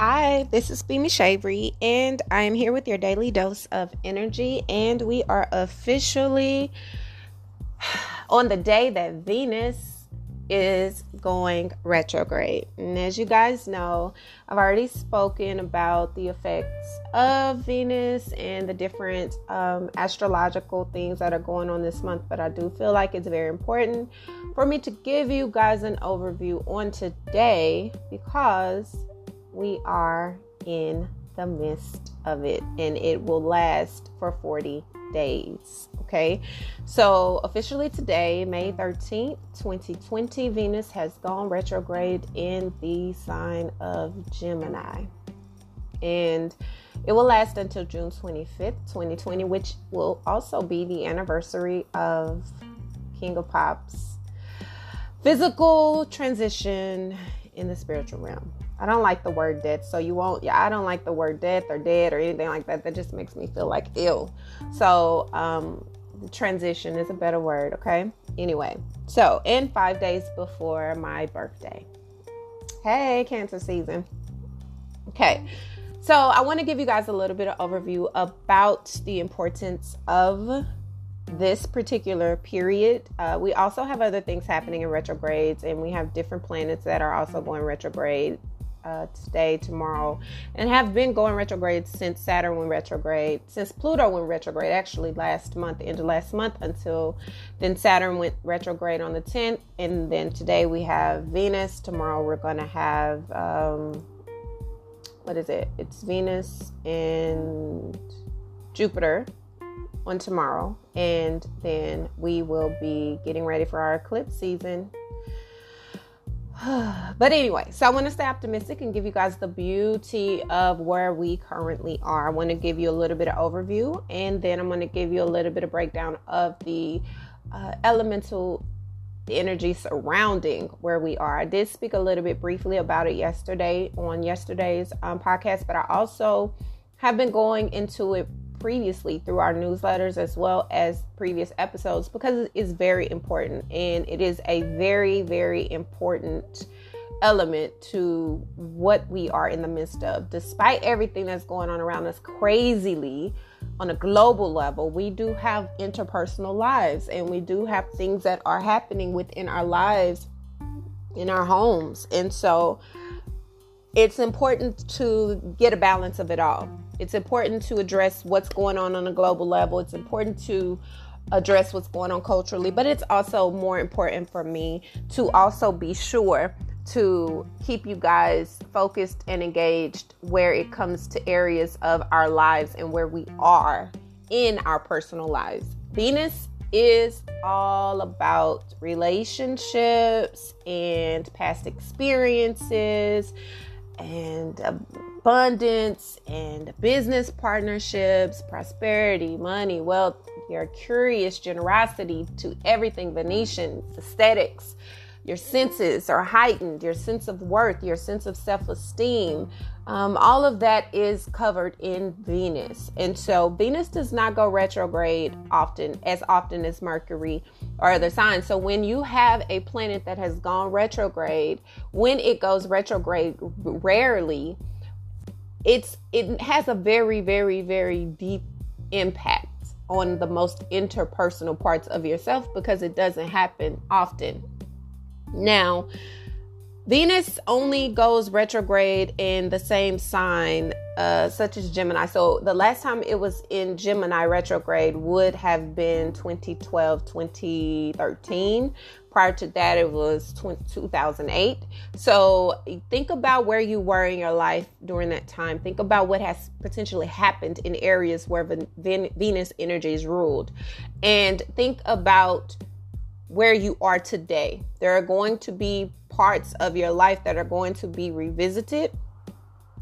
Hi, this is Beamy Shavery, and I am here with your daily dose of energy. And we are officially on the day that Venus is going retrograde. And as you guys know, I've already spoken about the effects of Venus and the different um, astrological things that are going on this month, but I do feel like it's very important for me to give you guys an overview on today because we are in the midst of it and it will last for 40 days. Okay, so officially today, May 13th, 2020, Venus has gone retrograde in the sign of Gemini. And it will last until June 25th, 2020, which will also be the anniversary of King of Pop's physical transition in the spiritual realm. I don't like the word death, so you won't. Yeah, I don't like the word death or dead or anything like that. That just makes me feel like ill. So, um, transition is a better word, okay? Anyway, so in five days before my birthday. Hey, Cancer season. Okay, so I want to give you guys a little bit of overview about the importance of this particular period. Uh, we also have other things happening in retrogrades, and we have different planets that are also going retrograde uh, today, tomorrow, and have been going retrograde since Saturn went retrograde, since Pluto went retrograde, actually last month, into last month, until then Saturn went retrograde on the 10th, and then today we have Venus. Tomorrow we're going to have, um, what is it? It's Venus and Jupiter on tomorrow, and then we will be getting ready for our eclipse season but anyway, so I want to stay optimistic and give you guys the beauty of where we currently are. I want to give you a little bit of overview and then I'm going to give you a little bit of breakdown of the uh, elemental energy surrounding where we are. I did speak a little bit briefly about it yesterday on yesterday's um, podcast, but I also have been going into it previously through our newsletters as well as previous episodes because it is very important and it is a very, very important element to what we are in the midst of. Despite everything that's going on around us crazily on a global level, we do have interpersonal lives and we do have things that are happening within our lives in our homes. And so it's important to get a balance of it all it's important to address what's going on on a global level. It's important to address what's going on culturally, but it's also more important for me to also be sure to keep you guys focused and engaged where it comes to areas of our lives and where we are in our personal lives. Venus is all about relationships and past experiences and um, abundance and business partnerships, prosperity, money, wealth, your curious generosity to everything Venetian, aesthetics, your senses are heightened, your sense of worth, your sense of self esteem. Um, all of that is covered in Venus. And so Venus does not go retrograde often, as often as Mercury or other signs. So when you have a planet that has gone retrograde, when it goes retrograde rarely, it's it has a very, very, very deep impact on the most interpersonal parts of yourself because it doesn't happen often. Now, Venus only goes retrograde in the same sign, uh, such as Gemini. So the last time it was in Gemini retrograde would have been 2012, 2013. Prior to that, it was 20, 2008. So think about where you were in your life during that time. Think about what has potentially happened in areas where Venus energy is ruled. And think about where you are today. There are going to be parts of your life that are going to be revisited,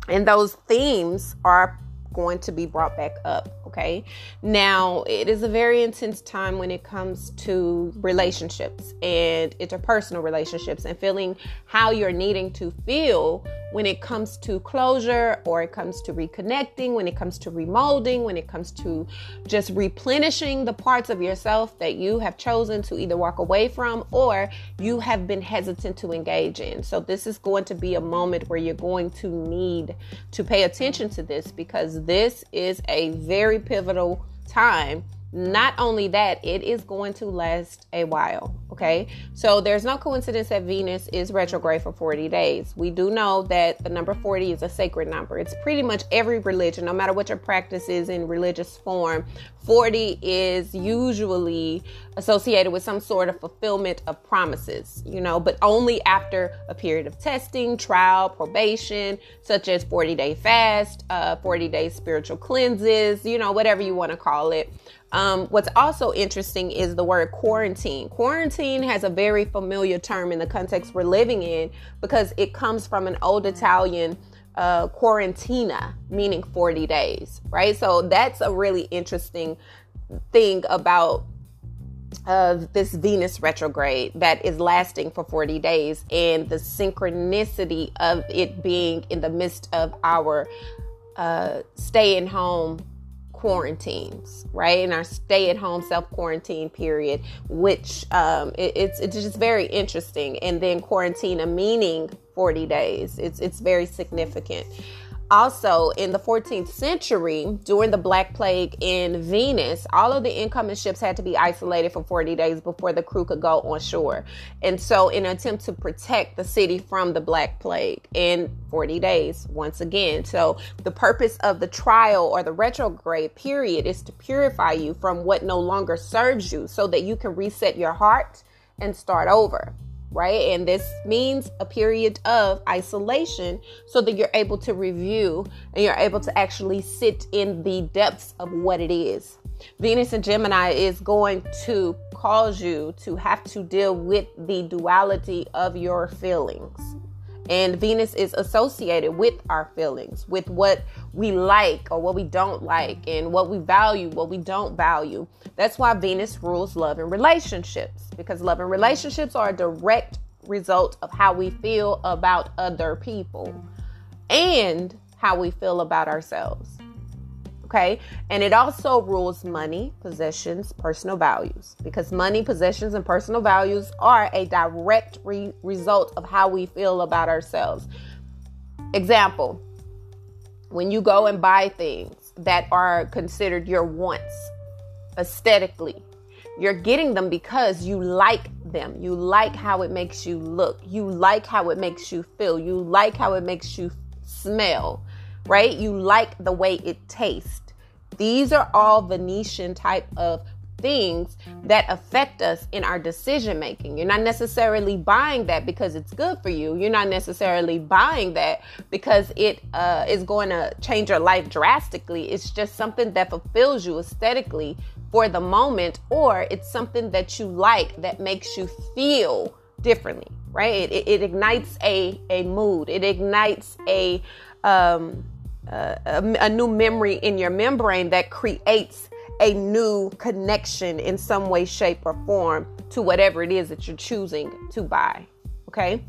and those themes are going to be brought back up. Okay. Now, it is a very intense time when it comes to relationships and interpersonal relationships and feeling how you're needing to feel when it comes to closure or it comes to reconnecting, when it comes to remolding, when it comes to just replenishing the parts of yourself that you have chosen to either walk away from or you have been hesitant to engage in. So, this is going to be a moment where you're going to need to pay attention to this because this is a very pivotal time not only that, it is going to last a while. Okay. So there's no coincidence that Venus is retrograde for 40 days. We do know that the number 40 is a sacred number. It's pretty much every religion, no matter what your practice is in religious form, 40 is usually associated with some sort of fulfillment of promises, you know, but only after a period of testing, trial, probation, such as 40 day fast, uh, 40 day spiritual cleanses, you know, whatever you want to call it. Um, what's also interesting is the word quarantine. Quarantine has a very familiar term in the context we're living in because it comes from an old Italian uh, quarantina, meaning 40 days, right? So that's a really interesting thing about uh, this Venus retrograde that is lasting for 40 days and the synchronicity of it being in the midst of our uh, staying home quarantines, right? In our stay at home self quarantine period, which um, it, it's it's just very interesting. And then quarantine a meaning 40 days. It's it's very significant. Also, in the 14th century, during the Black Plague in Venice, all of the incoming ships had to be isolated for 40 days before the crew could go on shore. And so, in an attempt to protect the city from the Black Plague in 40 days, once again. So, the purpose of the trial or the retrograde period is to purify you from what no longer serves you so that you can reset your heart and start over right? And this means a period of isolation so that you're able to review and you're able to actually sit in the depths of what it is. Venus and Gemini is going to cause you to have to deal with the duality of your feelings. And Venus is associated with our feelings, with what we like or what we don't like, and what we value, what we don't value. That's why Venus rules love and relationships, because love and relationships are a direct result of how we feel about other people and how we feel about ourselves. Okay. And it also rules money, possessions, personal values because money, possessions, and personal values are a direct re- result of how we feel about ourselves. Example when you go and buy things that are considered your wants aesthetically, you're getting them because you like them. You like how it makes you look. You like how it makes you feel. You like how it makes you smell, right? You like the way it tastes. These are all Venetian type of things that affect us in our decision making. You're not necessarily buying that because it's good for you. You're not necessarily buying that because it uh, is going to change your life drastically. It's just something that fulfills you aesthetically for the moment, or it's something that you like that makes you feel differently, right? It, it ignites a, a mood, it ignites a, um, a, a new memory in your membrane that creates a new connection in some way, shape, or form to whatever it is that you're choosing to buy. Okay.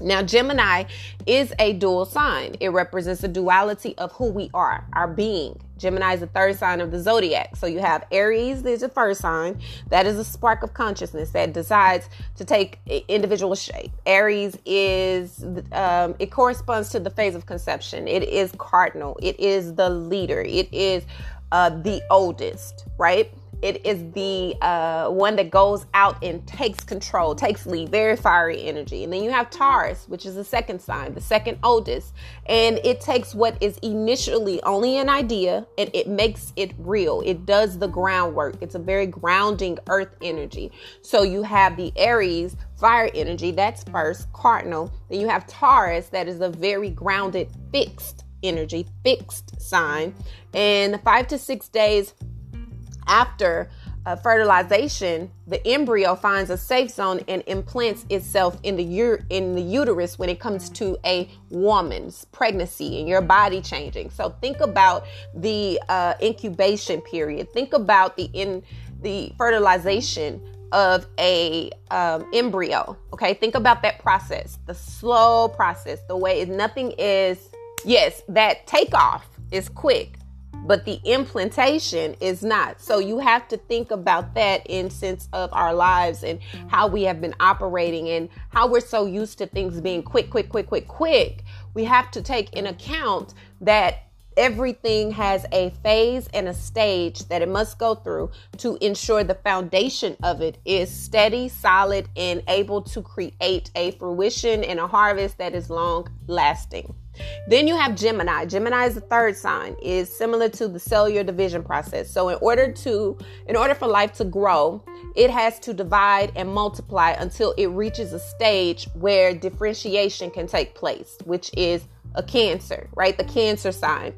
Now, Gemini is a dual sign. It represents the duality of who we are, our being. Gemini is the third sign of the zodiac. So you have Aries, there's the first sign. That is a spark of consciousness that decides to take individual shape. Aries is, um, it corresponds to the phase of conception. It is cardinal. It is the leader. It is uh, the oldest, right? It is the uh, one that goes out and takes control, takes lead, very fiery energy. And then you have Taurus, which is the second sign, the second oldest. And it takes what is initially only an idea and it makes it real. It does the groundwork. It's a very grounding earth energy. So you have the Aries, fire energy, that's first, cardinal. Then you have Taurus, that is a very grounded, fixed energy, fixed sign. And five to six days after uh, fertilization, the embryo finds a safe zone and implants itself in the in the uterus when it comes to a woman's pregnancy and your body changing. So think about the uh, incubation period. Think about the in the fertilization of a um, embryo. Okay, think about that process, the slow process, the way nothing is. Yes, that takeoff is quick, but the implantation is not. So you have to think about that in sense of our lives and how we have been operating and how we're so used to things being quick, quick, quick, quick, quick. We have to take in account that everything has a phase and a stage that it must go through to ensure the foundation of it is steady, solid, and able to create a fruition and a harvest that is long lasting. Then you have Gemini. Gemini is the third sign, is similar to the cellular division process. So in order to in order for life to grow, it has to divide and multiply until it reaches a stage where differentiation can take place, which is a cancer, right? The cancer sign.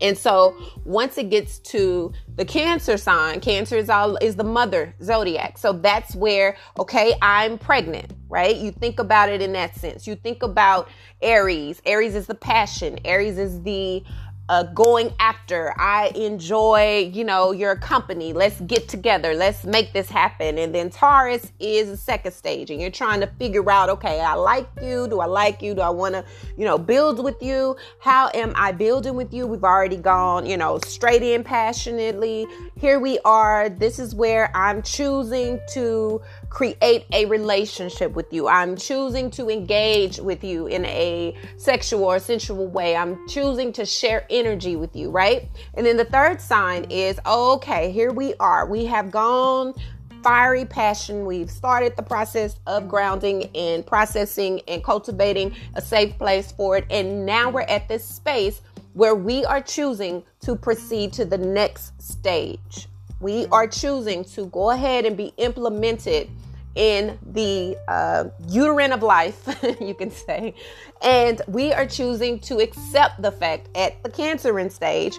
And so once it gets to the cancer sign, cancer is all is the mother zodiac. So that's where, okay, I'm pregnant, right? You think about it in that sense. You think about Aries. Aries is the passion. Aries is the uh, going after. I enjoy, you know, your company. Let's get together. Let's make this happen. And then Taurus is the second stage, and you're trying to figure out, okay, I like you. Do I like you? Do I want to, you know, build with you? How am I building with you? We've already gone, you know, straight in passionately. Here we are. This is where I'm choosing to create a relationship with you. I'm choosing to engage with you in a sexual or sensual way. I'm choosing to share energy with you, right? And then the third sign is okay, here we are. We have gone fiery passion. We've started the process of grounding and processing and cultivating a safe place for it. And now we're at this space where we are choosing to proceed to the next stage. We are choosing to go ahead and be implemented in the uh, uterine of life, you can say. And we are choosing to accept the fact at the cancerine stage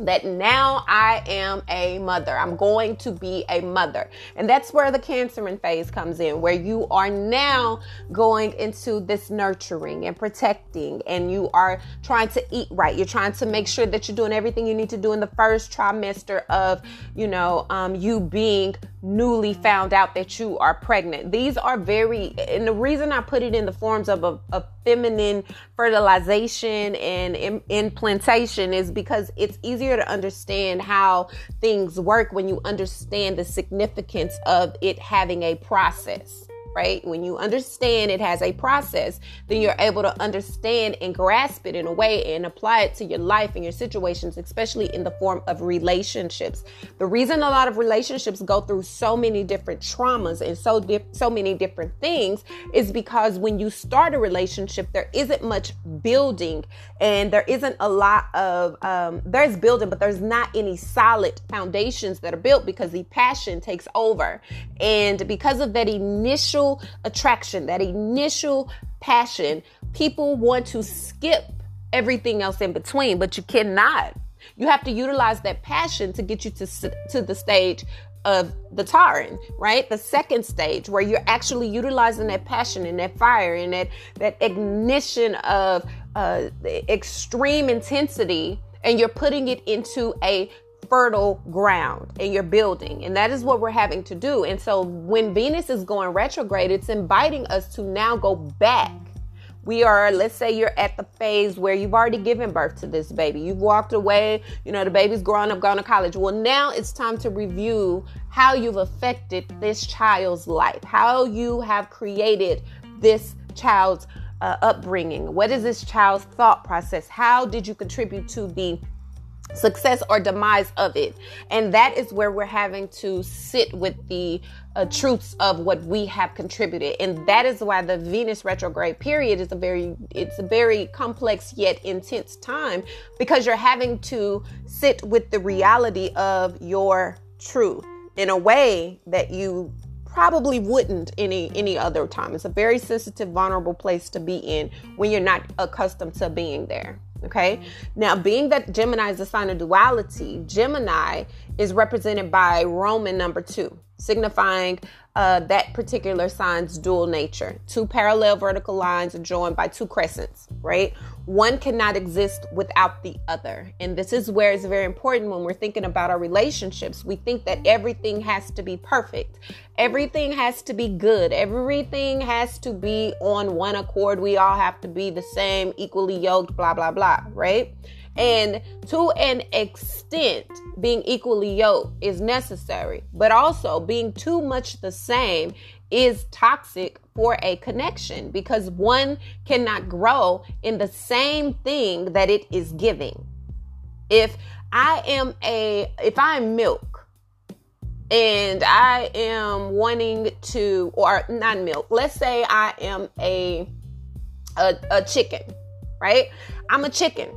that now I am a mother. I'm going to be a mother. And that's where the cancering phase comes in, where you are now going into this nurturing and protecting, and you are trying to eat right. You're trying to make sure that you're doing everything you need to do in the first trimester of, you know, um, you being newly found out that you are pregnant. These are very, and the reason I put it in the forms of a, a feminine fertilization and Im- implantation is because it's easier to understand how things work when you understand the significance of it having a process right? When you understand it has a process, then you're able to understand and grasp it in a way and apply it to your life and your situations, especially in the form of relationships. The reason a lot of relationships go through so many different traumas and so so many different things is because when you start a relationship, there isn't much building and there isn't a lot of um, there's building, but there's not any solid foundations that are built because the passion takes over, and because of that initial initial attraction, that initial passion, people want to skip everything else in between, but you cannot. You have to utilize that passion to get you to, to the stage of the Taurin, right? The second stage where you're actually utilizing that passion and that fire and that, that ignition of uh, extreme intensity and you're putting it into a fertile ground and you're building. And that is what we're having to do. And so when Venus is going retrograde, it's inviting us to now go back. We are, let's say you're at the phase where you've already given birth to this baby. You've walked away, you know, the baby's grown up, gone to college. Well, now it's time to review how you've affected this child's life, how you have created this child's uh, upbringing. What is this child's thought process? How did you contribute to the success or demise of it. And that is where we're having to sit with the uh, truths of what we have contributed. And that is why the Venus retrograde period is a very it's a very complex yet intense time because you're having to sit with the reality of your truth in a way that you probably wouldn't any any other time. It's a very sensitive vulnerable place to be in when you're not accustomed to being there. Okay. Now, being that Gemini is a sign of duality, Gemini is represented by Roman number two, signifying uh, that particular sign's dual nature. Two parallel vertical lines are joined by two crescents, right? one cannot exist without the other. And this is where it's very important when we're thinking about our relationships. We think that everything has to be perfect, everything has to be good, everything has to be on one accord. We all have to be the same, equally yoked, blah, blah, blah, right? And to an extent, being equally yoked is necessary, but also being too much the same is toxic for a connection because one cannot grow in the same thing that it is giving. If I am a, if I'm milk and I am wanting to, or not milk, let's say I am a, a, a chicken, right? I'm a chicken.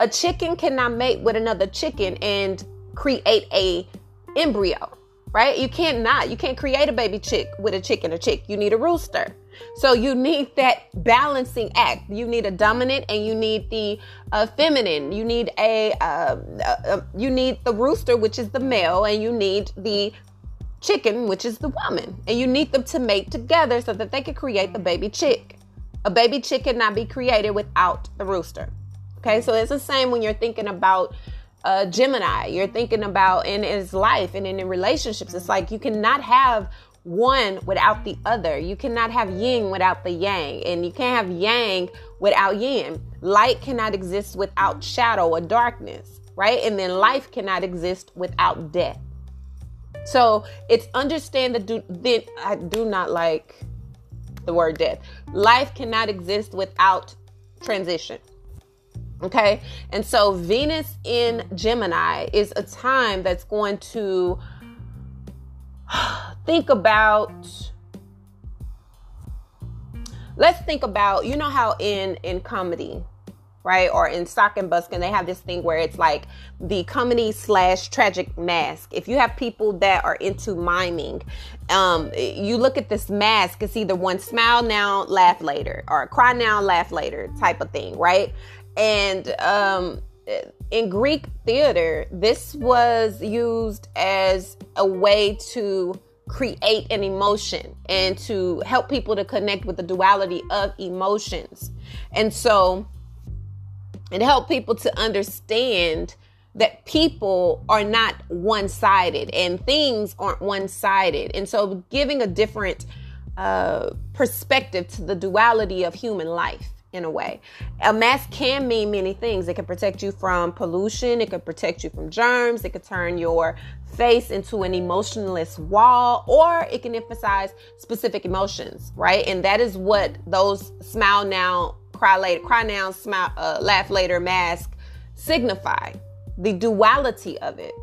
A chicken cannot mate with another chicken and create a embryo right? You can't not. You can't create a baby chick with a chick and a chick. You need a rooster. So you need that balancing act. You need a dominant and you need the uh, feminine. You need a uh, uh, you need the rooster, which is the male, and you need the chicken, which is the woman, and you need them to mate together so that they can create the baby chick. A baby chick cannot be created without the rooster. Okay, so it's the same when you're thinking about uh, Gemini, you're thinking about in his life and in, in relationships. It's like you cannot have one without the other. You cannot have yin without the yang, and you can't have yang without yin. Light cannot exist without shadow or darkness, right? And then life cannot exist without death. So it's understand that do, then I do not like the word death. Life cannot exist without transition. Okay. And so Venus in Gemini is a time that's going to think about let's think about you know how in in comedy right or in sock and buskin they have this thing where it's like the comedy slash tragic mask if you have people that are into miming um you look at this mask it's either one smile now laugh later or cry now laugh later type of thing right and um, in Greek theater, this was used as a way to create an emotion and to help people to connect with the duality of emotions. And so it helped people to understand that people are not one sided and things aren't one sided. And so giving a different uh, perspective to the duality of human life in a way. A mask can mean many things. It can protect you from pollution, it can protect you from germs, it could turn your face into an emotionless wall, or it can emphasize specific emotions, right? And that is what those smile now, cry later, cry now, smile, uh, laugh later mask signify the duality of it.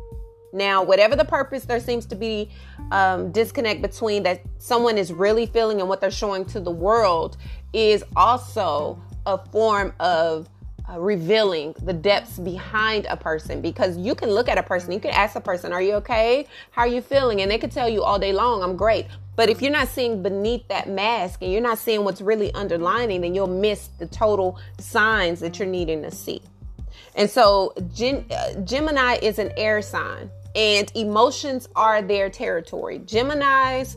Now, whatever the purpose, there seems to be um, disconnect between that someone is really feeling and what they're showing to the world is also a form of uh, revealing the depths behind a person because you can look at a person, you can ask a person, Are you okay? How are you feeling? And they could tell you all day long, I'm great. But if you're not seeing beneath that mask and you're not seeing what's really underlining, then you'll miss the total signs that you're needing to see. And so, Gem- uh, Gemini is an air sign, and emotions are their territory. Geminis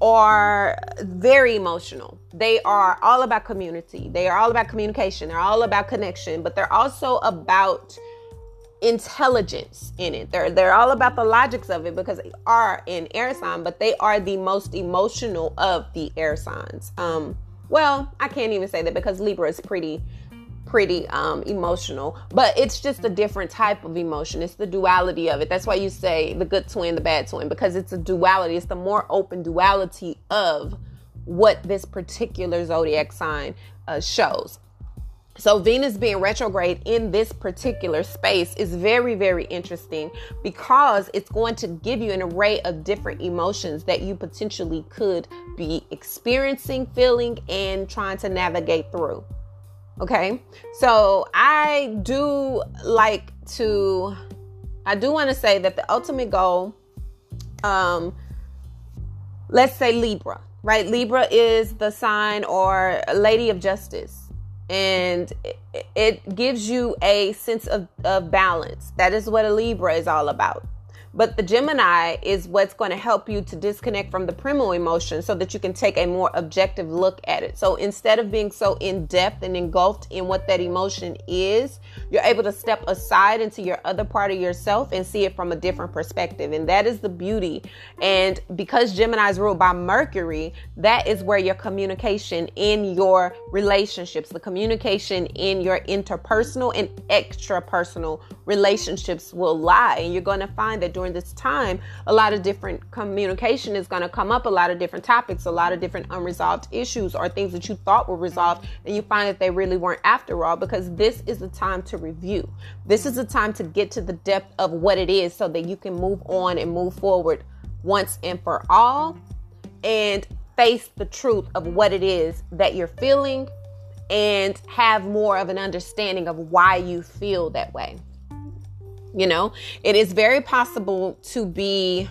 are very emotional. They are all about community. They are all about communication. They're all about connection, but they're also about intelligence in it. They're they're all about the logics of it because they are in air sign, but they are the most emotional of the air signs. Um well, I can't even say that because Libra is pretty pretty um, emotional, but it's just a different type of emotion. It's the duality of it. That's why you say the good twin, the bad twin, because it's a duality. It's the more open duality of what this particular zodiac sign uh, shows. So, Venus being retrograde in this particular space is very, very interesting because it's going to give you an array of different emotions that you potentially could be experiencing, feeling, and trying to navigate through. Okay. So I do like to, I do want to say that the ultimate goal, um, let's say Libra, right? Libra is the sign or lady of justice. And it, gives you a sense of, of balance. That is what a Libra is all about But the Gemini is what's going to help you to disconnect from the primal emotion so that you can take a more objective look at it. So instead of being so in depth and engulfed in what that emotion is, you're able to step aside into your other part of yourself and see it from a different perspective. And that is the beauty. And because Gemini is ruled by Mercury, that is where your communication in your relationships, the communication in your interpersonal and extra personal relationships will lie. And you're going to find that during this time, a lot of different communication is going to come up, a lot of different topics, a lot of different unresolved issues or things that you thought were resolved, and you find that they really weren't after all because this is the time to review. This is the time to get to the depth of what it is so that you can move on and move forward once and for all and face the truth of what it is that you're feeling and have more of an understanding of why you feel that way. You know, it is very possible to be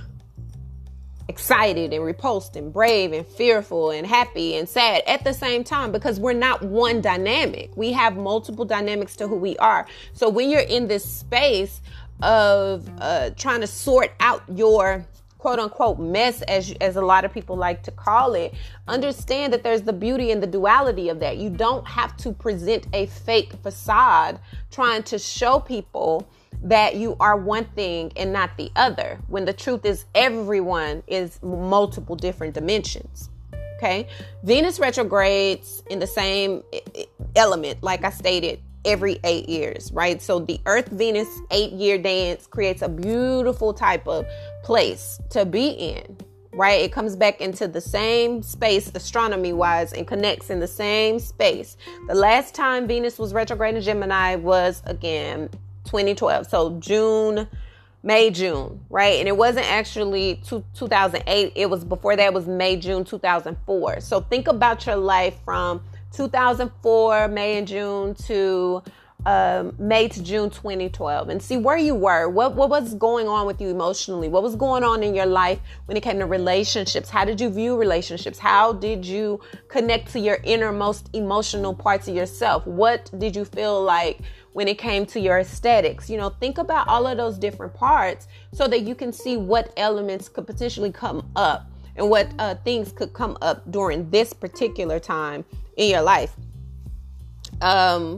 excited and repulsed and brave and fearful and happy and sad at the same time because we're not one dynamic. We have multiple dynamics to who we are. So when you're in this space of uh, trying to sort out your quote unquote mess as as a lot of people like to call it understand that there's the beauty and the duality of that you don't have to present a fake facade trying to show people that you are one thing and not the other when the truth is everyone is multiple different dimensions okay venus retrogrades in the same element like i stated every eight years right so the earth venus eight year dance creates a beautiful type of place to be in right? It comes back into the same space astronomy wise and connects in the same space. The last time Venus was retrograde in Gemini was again 2012. So June, May, June, right? And it wasn't actually two, 2008. It was before that was May, June 2004. So think about your life from 2004, May and June to um, May to June 2012 and see where you were. What, what was going on with you emotionally? What was going on in your life when it came to relationships? How did you view relationships? How did you connect to your innermost emotional parts of yourself? What did you feel like when it came to your aesthetics. You know, think about all of those different parts so that you can see what elements could potentially come up and what uh, things could come up during this particular time in your life. Um,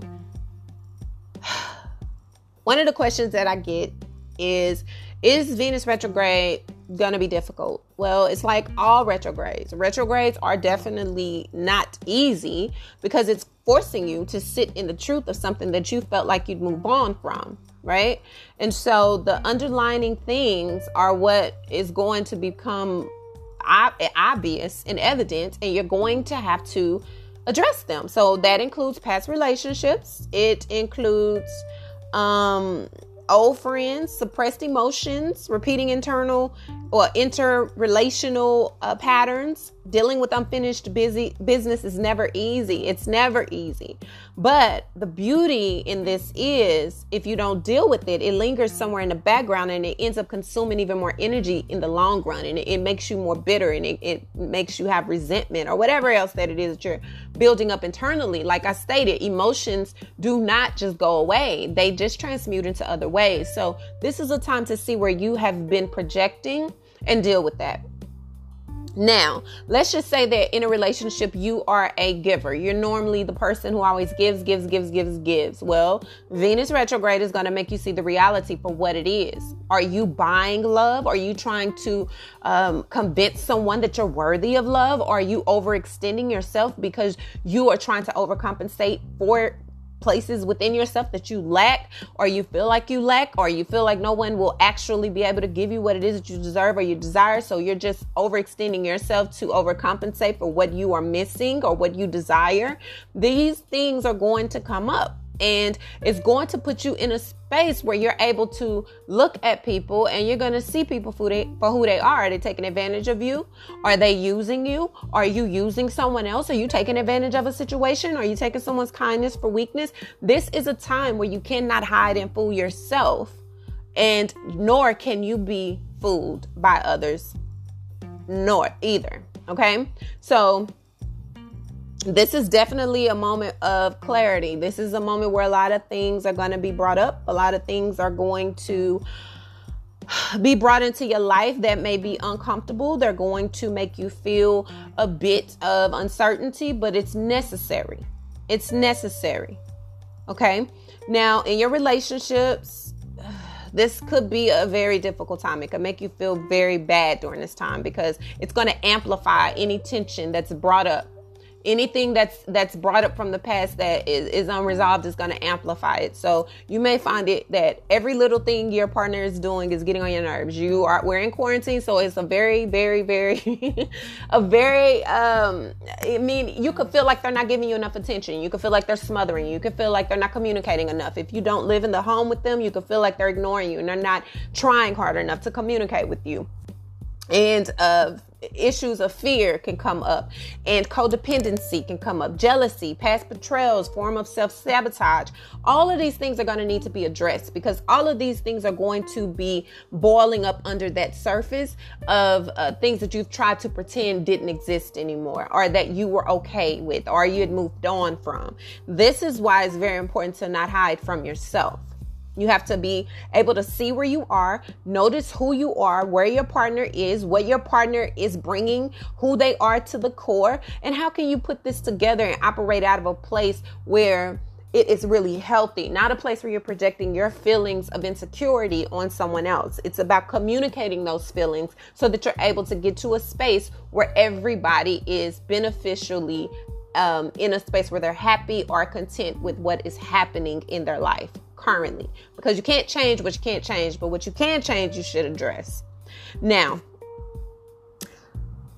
one of the questions that I get is Is Venus retrograde going to be difficult? Well, it's like all retrogrades. Retrogrades are definitely not easy because it's forcing you to sit in the truth of something that you felt like you'd move on from, right? And so the underlining things are what is going to become obvious and evident, and you're going to have to address them. So that includes past relationships, it includes um old friends, suppressed emotions, repeating internal or interrelational uh, patterns, dealing with unfinished busy business is never easy. It's never easy. But the beauty in this is if you don't deal with it, it lingers somewhere in the background and it ends up consuming even more energy in the long run. And it, it makes you more bitter and it, it makes you have resentment or whatever else that it is that you're building up internally. Like I stated, emotions do not just go away, they just transmute into other ways. So this is a time to see where you have been projecting and deal with that. Now, let's just say that in a relationship, you are a giver. You're normally the person who always gives, gives, gives, gives, gives. Well, Venus retrograde is going to make you see the reality for what it is. Are you buying love? Are you trying to um, convince someone that you're worthy of love? Or are you overextending yourself because you are trying to overcompensate for places within yourself that you lack or you feel like you lack or you feel like no one will actually be able to give you what it is that you deserve or you desire. So you're just overextending yourself to overcompensate for what you are missing or what you desire. These things are going to come up and it's going to put you in a space where you're able to look at people and you're going to see people for, they, for who they are. Are they taking advantage of you? Are they using you? Are you using someone else? Are you taking advantage of a situation? Are you taking someone's kindness for weakness? This is a time where you cannot hide and fool yourself, and nor can you be fooled by others, nor either. Okay? So, this is definitely a moment of clarity. This is a moment where a lot of things are going to be brought up. A lot of things are going to be brought into your life that may be uncomfortable. They're going to make you feel a bit of uncertainty, but it's necessary. It's necessary. Okay. Now, in your relationships, this could be a very difficult time. It could make you feel very bad during this time because it's going to amplify any tension that's brought up anything that's that's brought up from the past that is, is unresolved is going to amplify it. So you may find it that every little thing your partner is doing is getting on your nerves. You are we're in quarantine so it's a very very very a very um i mean you could feel like they're not giving you enough attention. You could feel like they're smothering you. You could feel like they're not communicating enough. If you don't live in the home with them you could feel like they're ignoring you and they're not trying hard enough to communicate with you. And uh issues of fear can come up and codependency can come up jealousy past betrayals form of self-sabotage. All of these things are going to need to be addressed because all of these things are going to be boiling up under that surface of uh, things that you've tried to pretend didn't exist anymore or that you were okay with or you had moved on from. This is why it's very important to not hide from yourself you have to be able to see where you are, notice who you are, where your partner is, what your partner is bringing, who they are to the core, and how can you put this together and operate out of a place where it is really healthy, not a place where you're projecting your feelings of insecurity on someone else. It's about communicating those feelings so that you're able to get to a space where everybody is beneficially um, in a space where they're happy or content with what is happening in their life currently because you can't change what you can't change, but what you can change, you should address. Now,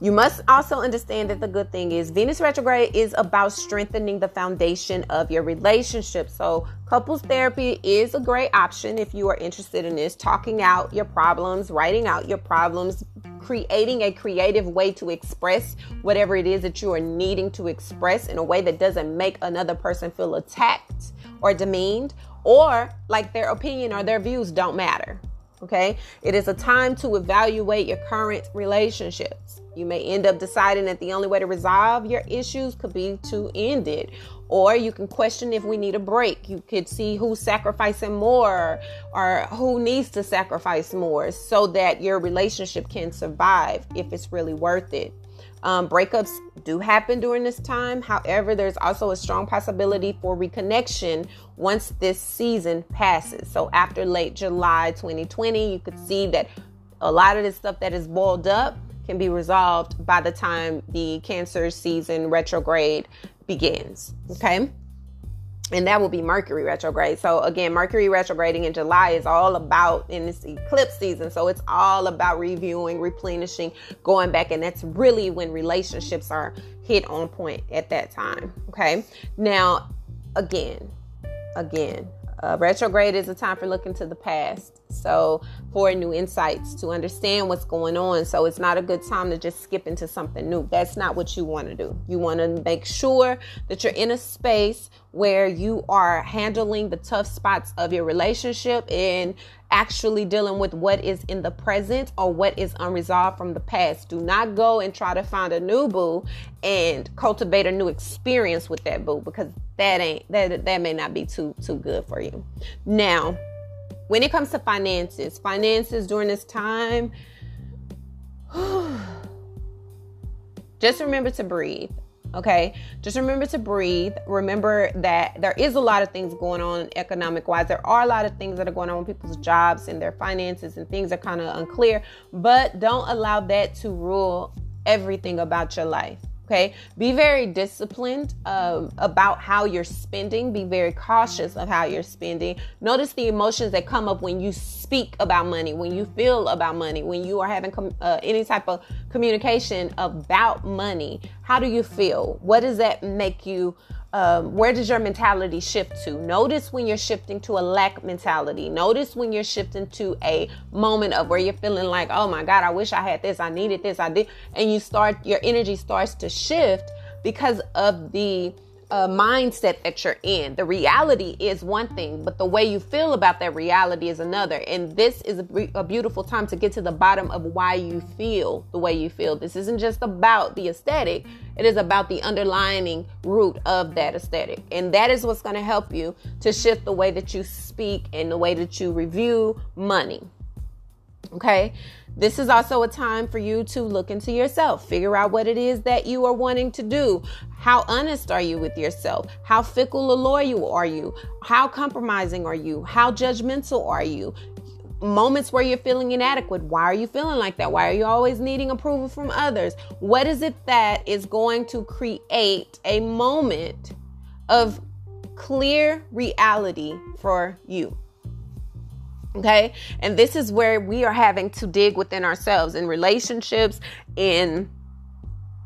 you must also understand that the good thing is Venus retrograde is about strengthening the foundation of your relationship. So, couples therapy is a great option if you are interested in this, talking out your problems, writing out your problems, creating a creative way to express whatever it is that you are needing to express in a way that doesn't make another person feel attacked or demeaned or like their opinion or their views don't matter. Okay. It is a time to evaluate your current relationships. You may end up deciding that the only way to resolve your issues could be to end it. Or you can question if we need a break. You could see who's sacrificing more or who needs to sacrifice more so that your relationship can survive if it's really worth it. Um, breakups do happen during this time. However, there's also a strong possibility for reconnection once this season passes. So, after late July 2020, you could see that a lot of this stuff that is boiled up can be resolved by the time the Cancer season retrograde begins. Okay and that will be Mercury retrograde. So again, Mercury retrograding in July is all about in this eclipse season. So it's all about reviewing, replenishing, going back, and that's really when relationships are hit on point at that time. Okay. Now, again, again, uh, retrograde is a time for looking to the past. So, for new insights to understand what's going on. So, it's not a good time to just skip into something new. That's not what you want to do. You want to make sure that you're in a space where you are handling the tough spots of your relationship and actually dealing with what is in the present or what is unresolved from the past. Do not go and try to find a new boo and cultivate a new experience with that boo because that ain't that that may not be too too good for you. Now, when it comes to finances, finances during this time just remember to breathe. Okay. Just remember to breathe. Remember that there is a lot of things going on economic wise. There are a lot of things that are going on with people's jobs and their finances, and things are kind of unclear. But don't allow that to rule everything about your life. Okay. Be very disciplined um, about how you're spending. Be very cautious of how you're spending. Notice the emotions that come up when you speak about money, when you feel about money, when you are having com- uh, any type of communication about money. How do you feel? What does that make you? Um, where does your mentality shift to? Notice when you're shifting to a lack mentality. Notice when you're shifting to a moment of where you're feeling like, oh my God, I wish I had this, I needed this, I did. And you start, your energy starts to shift because of the uh, mindset that you're in. The reality is one thing, but the way you feel about that reality is another. And this is a, a, beautiful time to get to the bottom of why you feel the way you feel. This isn't just about the aesthetic, it is about the underlying root of that aesthetic. And that is what's going to help you to shift the way that you speak and the way that you review money. Okay. This is also a time for you to look into yourself, figure out what it is that you are wanting to do. How honest are you with yourself? How fickle or loyal are you? How compromising are you? How judgmental are you? Moments where you're feeling inadequate. Why are you feeling like that? Why are you always needing approval from others? What is it that is going to create a moment of clear reality for you? Okay. And this is where we are having to dig within ourselves in relationships, in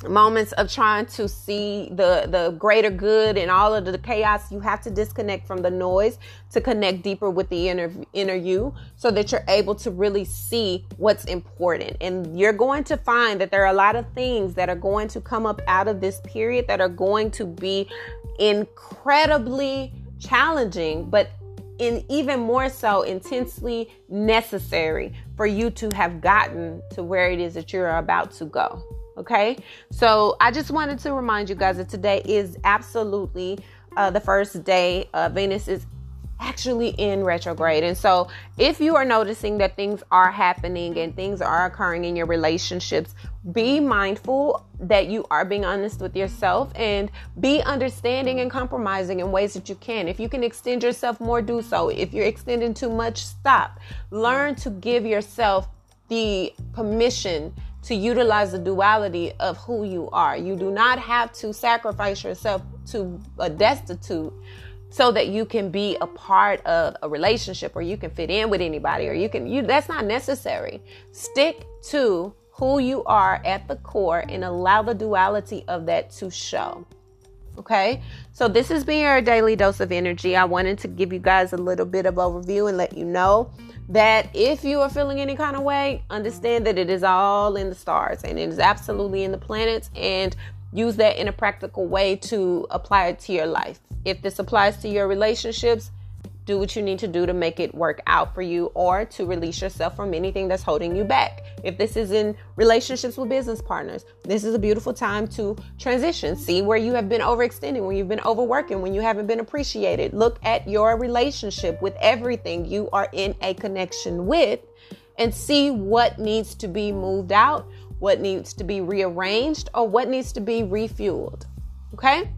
moments of trying to see the the greater good and all of the chaos you have to disconnect from the noise to connect deeper with the inner inner you so that you're able to really see what's important and you're going to find that there are a lot of things that are going to come up out of this period that are going to be incredibly challenging but in even more so intensely necessary for you to have gotten to where it is that you're about to go. Okay, so I just wanted to remind you guys that today is absolutely uh, the first day. Uh, Venus is actually in retrograde. And so, if you are noticing that things are happening and things are occurring in your relationships, be mindful that you are being honest with yourself and be understanding and compromising in ways that you can. If you can extend yourself more, do so. If you're extending too much, stop. Learn to give yourself the permission to utilize the duality of who you are. You do not have to sacrifice yourself to a destitute so that you can be a part of a relationship or you can fit in with anybody or you can you that's not necessary. Stick to who you are at the core and allow the duality of that to show okay? So this has been your daily dose of energy. I wanted to give you guys a little bit of overview and let you know that if you are feeling any kind of way understand that it is all in the stars and it is absolutely in the planets and use that in a practical way to apply it to your life. If this applies to your relationships, do what you need to do to make it work out for you or to release yourself from anything that's holding you back. If this is in relationships with business partners, this is a beautiful time to transition. See where you have been overextending, when you've been overworking, when you haven't been appreciated. Look at your relationship with everything you are in a connection with and see what needs to be moved out what needs to be rearranged, or what needs to be refueled. Okay?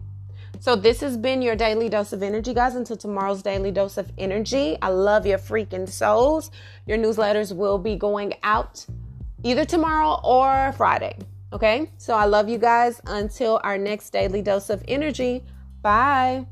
So, this has been your daily dose of energy, guys. Until tomorrow's daily dose of energy, I love your freaking souls. Your newsletters will be going out either tomorrow or Friday. Okay? So, I love you guys. Until our next daily dose of energy, bye.